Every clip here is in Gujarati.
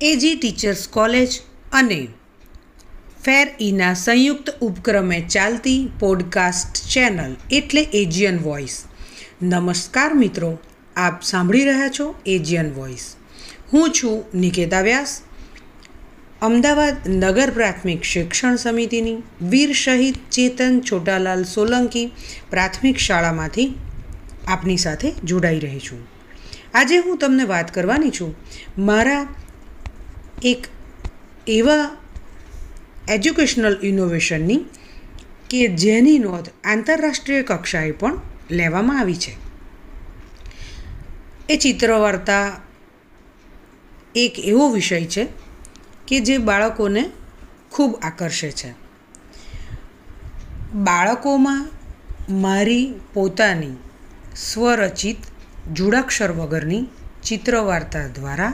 એજી ટીચર્સ કોલેજ અને ફેર ઈના સંયુક્ત ઉપક્રમે ચાલતી પોડકાસ્ટ ચેનલ એટલે એજિયન વોઇસ નમસ્કાર મિત્રો, આપ સાંભળી રહ્યા છો એજિયન વોઇસ હું છું નિકેતા વ્યાસ. અમદાવાદ નગર પ્રાથમિક શિક્ષણ સમિતિની વીર શહીદ ચેતન છોટાલાલ સોલંકી પ્રાથમિક શાળામાંથી આપની સાથે જોડાઈ રહી છું. આજે હું તમને વાત કરવાની છું મારા એક એવા એજ્યુકેશનલ ઇનોવેશનની કે જેની નોંધ આંતરરાષ્ટ્રીય કક્ષાએ પણ લેવામાં આવી છે. એ ચિત્રવાર્તા એક એવો વિષય છે કે જે બાળકોને ખૂબ આકર્ષે છે. બાળકોમાં મારી પોતાની સ્વરચિત જોડાક્ષર વગરની ચિત્રવાર્તા દ્વારા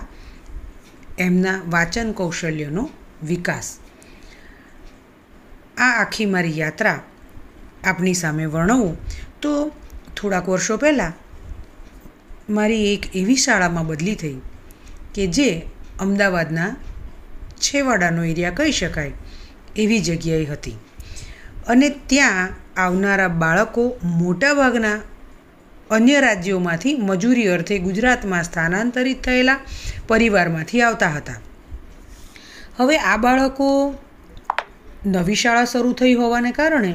એમના વાંચન કૌશલ્યનો વિકાસ. આ આખી મારી યાત્રા આપની સામે વર્ણવું તો થોડાક વર્ષો પહેલાં મારી એક એવી શાળામાં બદલી થઈ કે જે અમદાવાદના છેવાડાનો એરિયા કહી શકાય એવી જગ્યાએ હતી. અને ત્યાં આવનારા બાળકો મોટાભાગના અન્ય રાજ્યોમાંથી મજૂરી અર્થે ગુજરાતમાં સ્થાનાંતરિત થયેલા પરિવારમાંથી આવતા હતા. હવે આ બાળકો નવી શાળા શરૂ થઈ હોવાને કારણે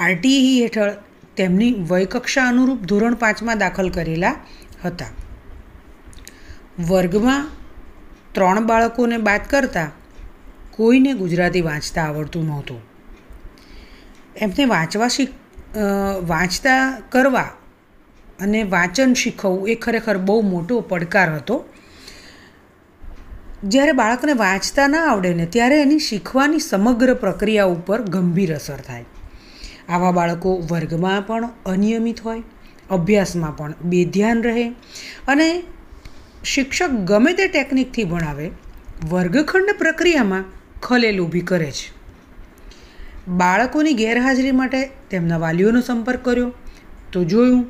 આરટીઈ હેઠળ તેમની વયકક્ષા અનુરૂપ ધોરણ પાંચમાં દાખલ કરેલા હતા. વર્ગમાં ત્રણ બાળકોને બાદ કરતાં કોઈને ગુજરાતી વાંચતા આવડતું નહોતું. એમને વાંચવા શીખ વાંચતા કરવા અને વાંચન શીખવવું એ ખરેખર બહુ મોટો પડકાર હતો. જ્યારે બાળકને વાંચતા ના આવડે ને ત્યારે એની શીખવાની સમગ્ર પ્રક્રિયા ઉપર ગંભીર અસર થાય. આવા બાળકો વર્ગમાં પણ અનિયમિત હોય, અભ્યાસમાં પણ બેધ્યાન રહે અને શિક્ષક ગમે તે ટેકનિકથી ભણાવે, વર્ગખંડ પ્રક્રિયામાં ખલેલ ઊભી કરે છે. બાળકોની ગેરહાજરી માટે તેમના વાલીઓનો સંપર્ક કર્યો, તો જોયું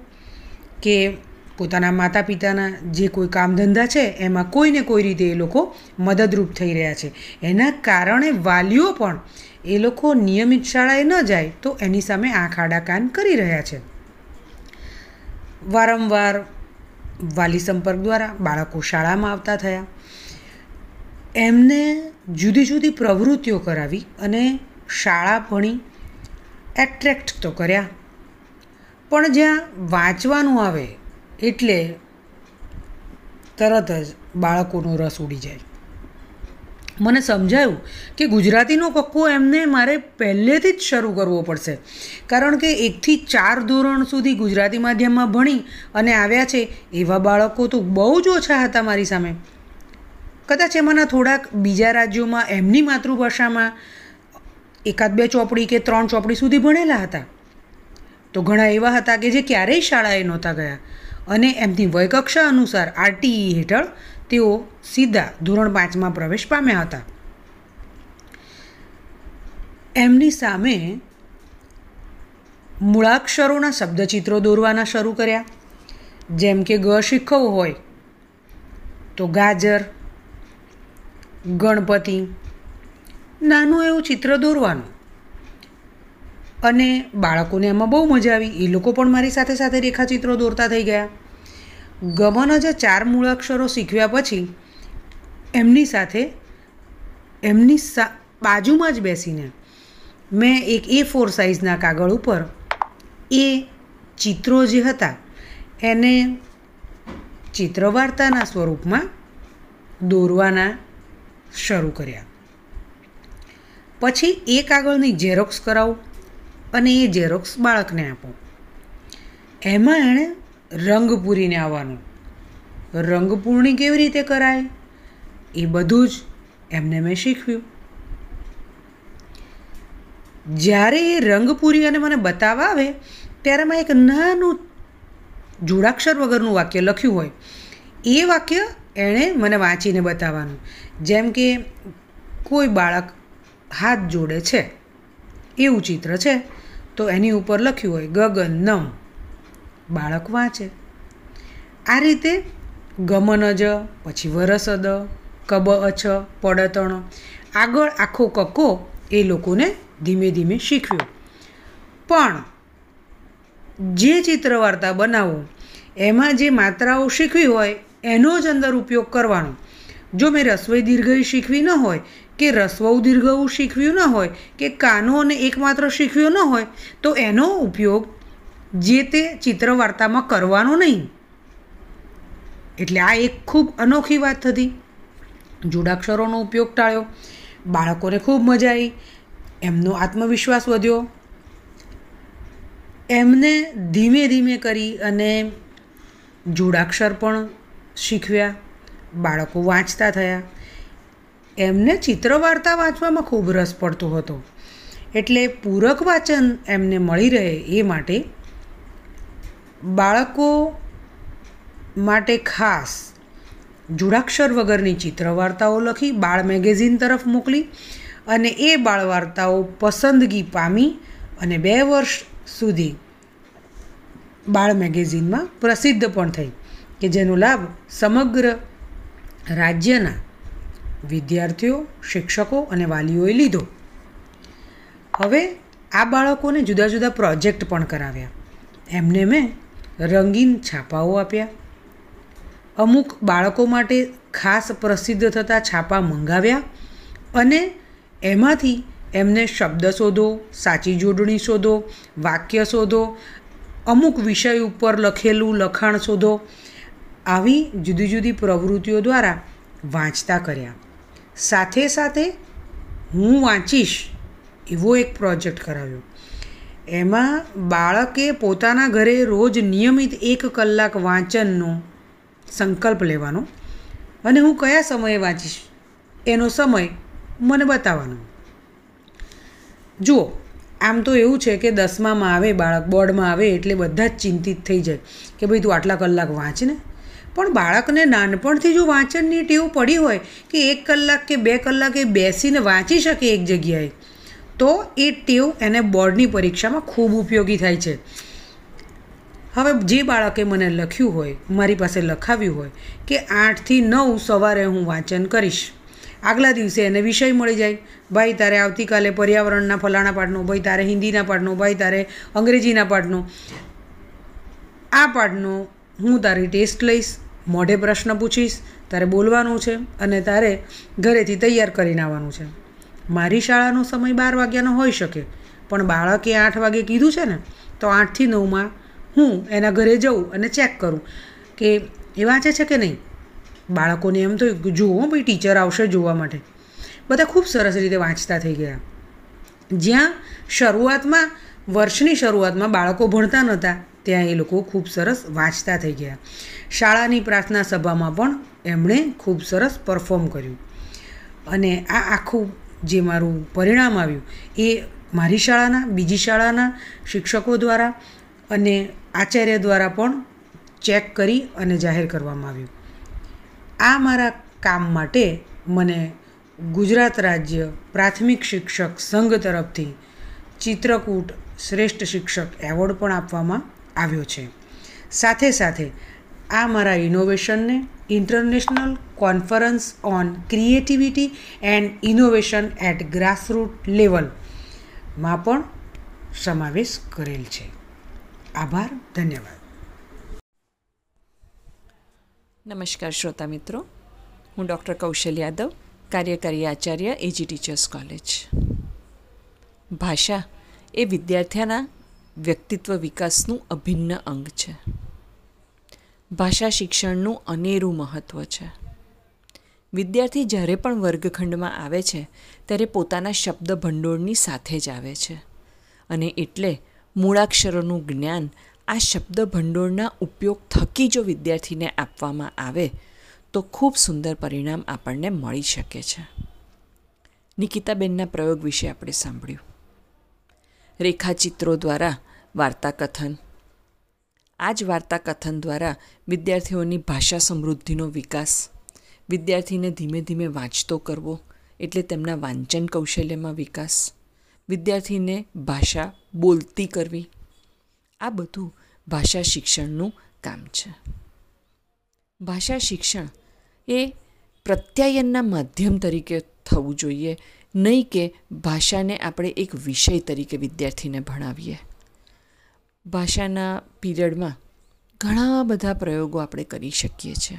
કે પોતાના માતા પિતાના જે કોઈ કામ ધંધા છે, એમાં કોઈને કોઈ રીતે એ લોકો મદદરૂપ થઈ રહ્યા છે. એના કારણે વાલીઓ પણ એ લોકો નિયમિત શાળાએ ન જાય તો એની સામે આંખ આડા કાન કરી રહ્યા છે. વારંવાર વાલી સંપર્ક દ્વારા બાળકો શાળામાં આવતા થયા. એમને જુદી જુદી પ્રવૃત્તિઓ કરાવી અને શાળા ભણી એટ્રેક્ટ તો કર્યા. પણ જ્યાં વાંચવાનું આવે એટલે તરત જ બાળકોનો રસ ઉડી જાય. મને સમજાયું કે ગુજરાતીનો કક્કો એમને મારે પહેલેથી જ શરૂ કરવો પડશે. કારણ કે એકથી ચાર ધોરણ સુધી ગુજરાતી માધ્યમમાં ભણી અને આવ્યા છે એવા બાળકો તો બહુ જ ઓછા હતા મારી સામે. કદાચ એમાંના થોડાક બીજા રાજ્યોમાં એમની માતૃભાષામાં એકાદ બે ચોપડી કે ત્રણ ચોપડી સુધી ભણેલા હતા. તો ઘણા એવા હતા કે જે ક્યારેય શાળાએ નહોતા ગયા. અને એમની વયકક્ષા અનુસાર આરટીઈ હેઠળ તેઓ સીધા ધોરણ પાંચમાં પ્રવેશ પામ્યા હતા. એમની સામે મૂળાક્ષરોના શબ્દચિત્રો દોરવાના શરૂ કર્યા. જેમ કે ગ શીખવવું હોય, તો ગાજર, ગણપતિ, નાનું એવું ચિત્ર દોરવાનું. અને બાળકોને એમાં બહુ મજા આવી. એ લોકો પણ મારી સાથે સાથે રેખાચિત્રો દોરતા થઈ ગયા. ગમન જ ચાર મૂળાક્ષરો શીખવ્યા પછી એમની સાથે, એમની સા, બાજુમાં જ બેસીને મેં એક એ ફોર સાઇઝના કાગળ ઉપર એ ચિત્રો જે હતા, એને ચિત્રવાર્તાના સ્વરૂપમાં દોરવાના શરૂ કર્યા. પછી એ કાગળની ઝેરોક્સ કરાવું. અને એ ઝેરોક્સ બાળકને આપો. એમાં એણે રંગ પૂરીને આવવાનું. રંગ પૂર્ણી કેવી રીતે કરાય? એ બધું જ એમને મેં શીખવ્યું જ્યારે એ રંગ પૂરી અને મને બતાવવા આવે, ત્યારે મેં એક નાનું જોડાક્ષર વગરનું વાક્ય લખ્યું હોય. એ વાક્ય એણે મને વાંચીને બતાવવાનું. જેમ કે, કોઈ બાળક હાથ જોડે છે. એવું ચિત્ર છે. તો એની ઉપર લખ્યું હોય ગગન નમ બાળક વાંચે. આ રીતે ગમનજ પછી વરસદ, કબ અછ, પડતણ. આગળ આખો કક્કો એ લોકોને ધીમે ધીમે શીખવ્યો. પણ જે ચિત્ર વાર્તા બનાવો, એમાં જે માત્રાઓ શીખવી હોય, એનો જ અંદર ઉપયોગ કરવાનો. જો મેં રસોઈ દીર્ઘઈ શીખવી ન હોય કે રસ્વ દીર્ઘવું શીખવ્યું ન હોય, કે કાનો અને એકમાત્ર શીખવ્યો ન હોય, તો એનો ઉપયોગ જે તે ચિત્ર વાર્તામાં કરવાનો નહીં. એટલે આ એક ખૂબ અનોખી વાત થતી જોડાક્ષરોનો ઉપયોગ ટાળ્યો. બાળકોને ખૂબ મજા આવી. એમનો આત્મવિશ્વાસ વધ્યો. એમને ધીમે ધીમે કરી અને જોડાક્ષર પણ શીખવ્યા. બાળકો વાંચતા થયા. એમને ચિત્ર વાર્તા વાંચવામાં ખૂબ રસ પડતો હતો. એટલે પૂરક વાંચન એમને મળી રહે એ માટે બાળકો માટે ખાસ જોડાક્ષર વગરની ચિત્ર વાર્તાઓ લખી, બાળ મેગેઝિન તરફ મોકલી અને એ બાળ વાર્તાઓ પસંદગી પામી અને બે વર્ષ સુધી બાળ મેગેઝિનમાં પ્રસિદ્ધ પણ થઈ કે જેનો લાભ સમગ્ર રાજ્યના વિદ્યાર્થીઓ, શિક્ષકો અને વાલીઓએ લીધો. હવે આ બાળકોને જુદા જુદા પ્રોજેક્ટ પણ કરાવ્યા. એમને મેં રંગીન છાપાઓ આપ્યા. અમુક બાળકો માટે ખાસ પ્રસિદ્ધ થતા છાપા મંગાવ્યા અને એમાંથી એમને શબ્દ શોધો, સાચી જોડણી શોધો, વાક્ય શોધો, અમુક વિષય ઉપર લખેલું લખાણ શોધો, આવી જુદી જુદી પ્રવૃત્તિઓ દ્વારા વાંચતા કર્યા. સાથે સાથે હું વાંચીશ એવો એક પ્રોજેક્ટ કરાવ્યો. એમાં બાળકે પોતાના ઘરે રોજ નિયમિત એક કલાક વાંચનનો સંકલ્પ લેવાનો અને હું કયા સમયે વાંચીશ એનો સમય મને બતાવવાનો. જુઓ, આમ તો એવું છે કે દસમામાં આવે, બાળક બોર્ડમાં આવે એટલે બધા જ ચિંતિત થઈ જાય કે ભાઈ તું આટલા કલાક વાંચ ને. પણ બાળકને નાનપણથી જો વાંચનની ટેવ પડી હોય કે એક કલાક કે બે કલાકે બેસીને વાંચી શકે એક જગ્યાએ, તો એ ટેવ એને બોર્ડની પરીક્ષામાં ખૂબ ઉપયોગી થાય છે. હવે જે બાળકે મને લખ્યું હોય, મારી પાસે લખાવ્યું હોય કે આઠથી નવ સવારે હું વાંચન કરીશ. આગલા દિવસે એને વિષય મળી જાય. ભાઈ, તારે આવતીકાલે પર્યાવરણના ફલાણા પાઠનો, ભાઈ, તારે હિન્દીના પાઠનો, ભાઈ, તારે અંગ્રેજીના પાઠનો. આ પાઠનો હું તારી ટેસ્ટ લઈશ. મોઢે પ્રશ્ન પૂછીશ, તારે બોલવાનું છે અને તારે ઘરેથી તૈયાર કરીને આવવાનું છે. મારી શાળાનો સમય બાર વાગ્યાનો હોઈ શકે, પણ બાળકે આઠ વાગે કીધું છે ને, તો આઠથી નવમાં હું એના ઘરે જઉં અને ચેક કરું કે એ વાંચે છે કે નહીં. બાળકોને એમ તો જુઓ ભાઈ, ટીચર આવશે જોવા માટે. બધા ખૂબ સરસ રીતે વાંચતા થઈ ગયા. જ્યાં શરૂઆતમાં, વર્ષની શરૂઆતમાં બાળકો ભણતા નહોતા ત્યાં એ લોકો ખૂબ સરસ વાંચતા થઈ ગયા. શાળાની પ્રાર્થના સભામાં પણ એમણે ખૂબ સરસ પરફોર્મ કર્યું. અને આ આખું જે મારું પરિણામ આવ્યું એ મારી શાળાના, બીજી શાળાના શિક્ષકો દ્વારા અને આચાર્ય દ્વારા પણ ચેક કરી અને જાહેર કરવામાં આવ્યું. આ મારા કામ માટે મને ગુજરાત રાજ્ય પ્રાથમિક શિક્ષક સંઘ તરફથી ચિત્રકૂટ શ્રેષ્ઠ શિક્ષક એવોર્ડ પણ આપવામાં આવ્યો છે. સાથે સાથે, આ મારા ઇનોવેશનને international conference on creativity and innovation at grassroot લેવલમાં પણ સમાવેશ કરેલ છે. આભાર, ધન્યવાદ. નમસ્કાર શ્રોતા મિત્રો. હું ડૉક્ટર કૌશલ યાદવ, કાર્યકારી આચાર્ય એજી ટીચર્સ કોલેજ ભાષા એ વિદ્યાર્થીના વ્યક્તિત્વ વિકાસનું અભિન્ન અંગ છે. ભાષા શિક્ષણનું અનેરું મહત્ત્વ છે. વિદ્યાર્થી જ્યારે પણ વર્ગખંડમાં આવે છે, ત્યારે પોતાના શબ્દ ભંડોળની સાથે જ આવે છે. અને એટલે મૂળાક્ષરોનું જ્ઞાન આ શબ્દ ભંડોળના ઉપયોગ થકી જો વિદ્યાર્થીને આપવામાં આવે, તો ખૂબ સુંદર પરિણામ આપણને મળી શકે છે. નિકિતાબેનના પ્રયોગ વિશે આપણે સાંભળ્યું. રેખાચિત્રો દ્વારા વાર્તાકથન. આ જ વાર્તાકથન દ્વારા વિદ્યાર્થીઓની ભાષા સમૃદ્ધિનો વિકાસ. વિદ્યાર્થીને ધીમે ધીમે વાંચતો કરવો એટલે તેમના વાંચન કૌશલ્યમાં વિકાસ. વિદ્યાર્થીને ભાષા બોલતી કરવી. આ બધું ભાષા શિક્ષણનું કામ છે. ભાષા શિક્ષણ એ પ્રત્યાયનના માધ્યમ તરીકે થવું જોઈએ નહીં કે ભાષાને આપણે એક વિષય તરીકે વિદ્યાર્થીને ભણાવીએ. ભાષાના પીરિયડમાં ઘણા બધા પ્રયોગો આપણે કરી શકીએ છીએ.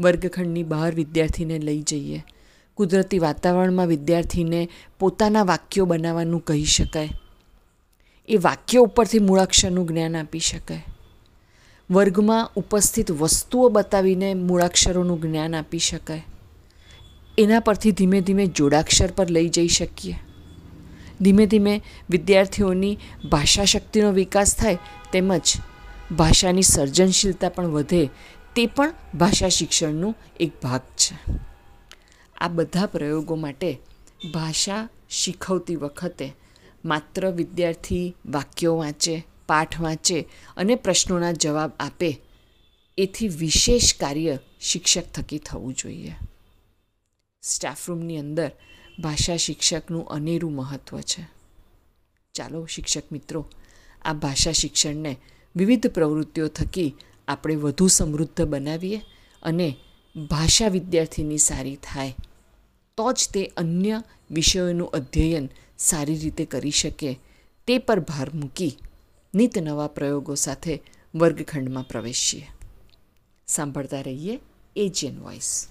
વર્ગખંડની બહાર વિદ્યાર્થીને લઈ જઈએ. કુદરતી વાતાવરણમાં વિદ્યાર્થીને પોતાના વાક્યો બનાવવાનું કહી શકાય. એ વાક્યો ઉપરથી મૂળાક્ષરનું જ્ઞાન આપી શકાય. વર્ગમાં ઉપસ્થિત વસ્તુઓ બતાવીને મૂળાક્ષરોનું જ્ઞાન આપી શકાય. એના પરથી ધીમે ધીમે જોડાક્ષર પર લઈ જઈ શકીએ. ધીમે ધીમે વિદ્યાર્થીઓની ભાષા શક્તિનો વિકાસ થાય તેમજ ભાષાની સર્જનશીલતા પણ વધે તે પણ ભાષા શિક્ષણનું એક ભાગ છે. આ બધા પ્રયોગો માટે ભાષા શીખવતી વખતે માત્ર વિદ્યાર્થી વાક્યો વાંચે, પાઠ વાંચે અને પ્રશ્નોના જવાબ આપે એથી વિશેષ કાર્ય શિક્ષક થકી થવું જોઈએ. સ્ટાફરૂમની અંદર ભાષા શિક્ષકનું અનેરું મહત્ત્વ છે. ચાલો શિક્ષક મિત્રો, આ ભાષા શિક્ષણને વિવિધ પ્રવૃત્તિઓ થકી આપણે વધુ સમૃદ્ધ બનાવીએ અને ભાષા વિદ્યાર્થીની સારી થાય, તો જ તે અન્ય વિષયોનું અધ્યયન સારી રીતે કરી શકે, તે પર ભાર મૂકી નિત નવા પ્રયોગો સાથે વર્ગખંડમાં પ્રવેશીએ. સાંભળતા રહીએ એજિયન વોઇસ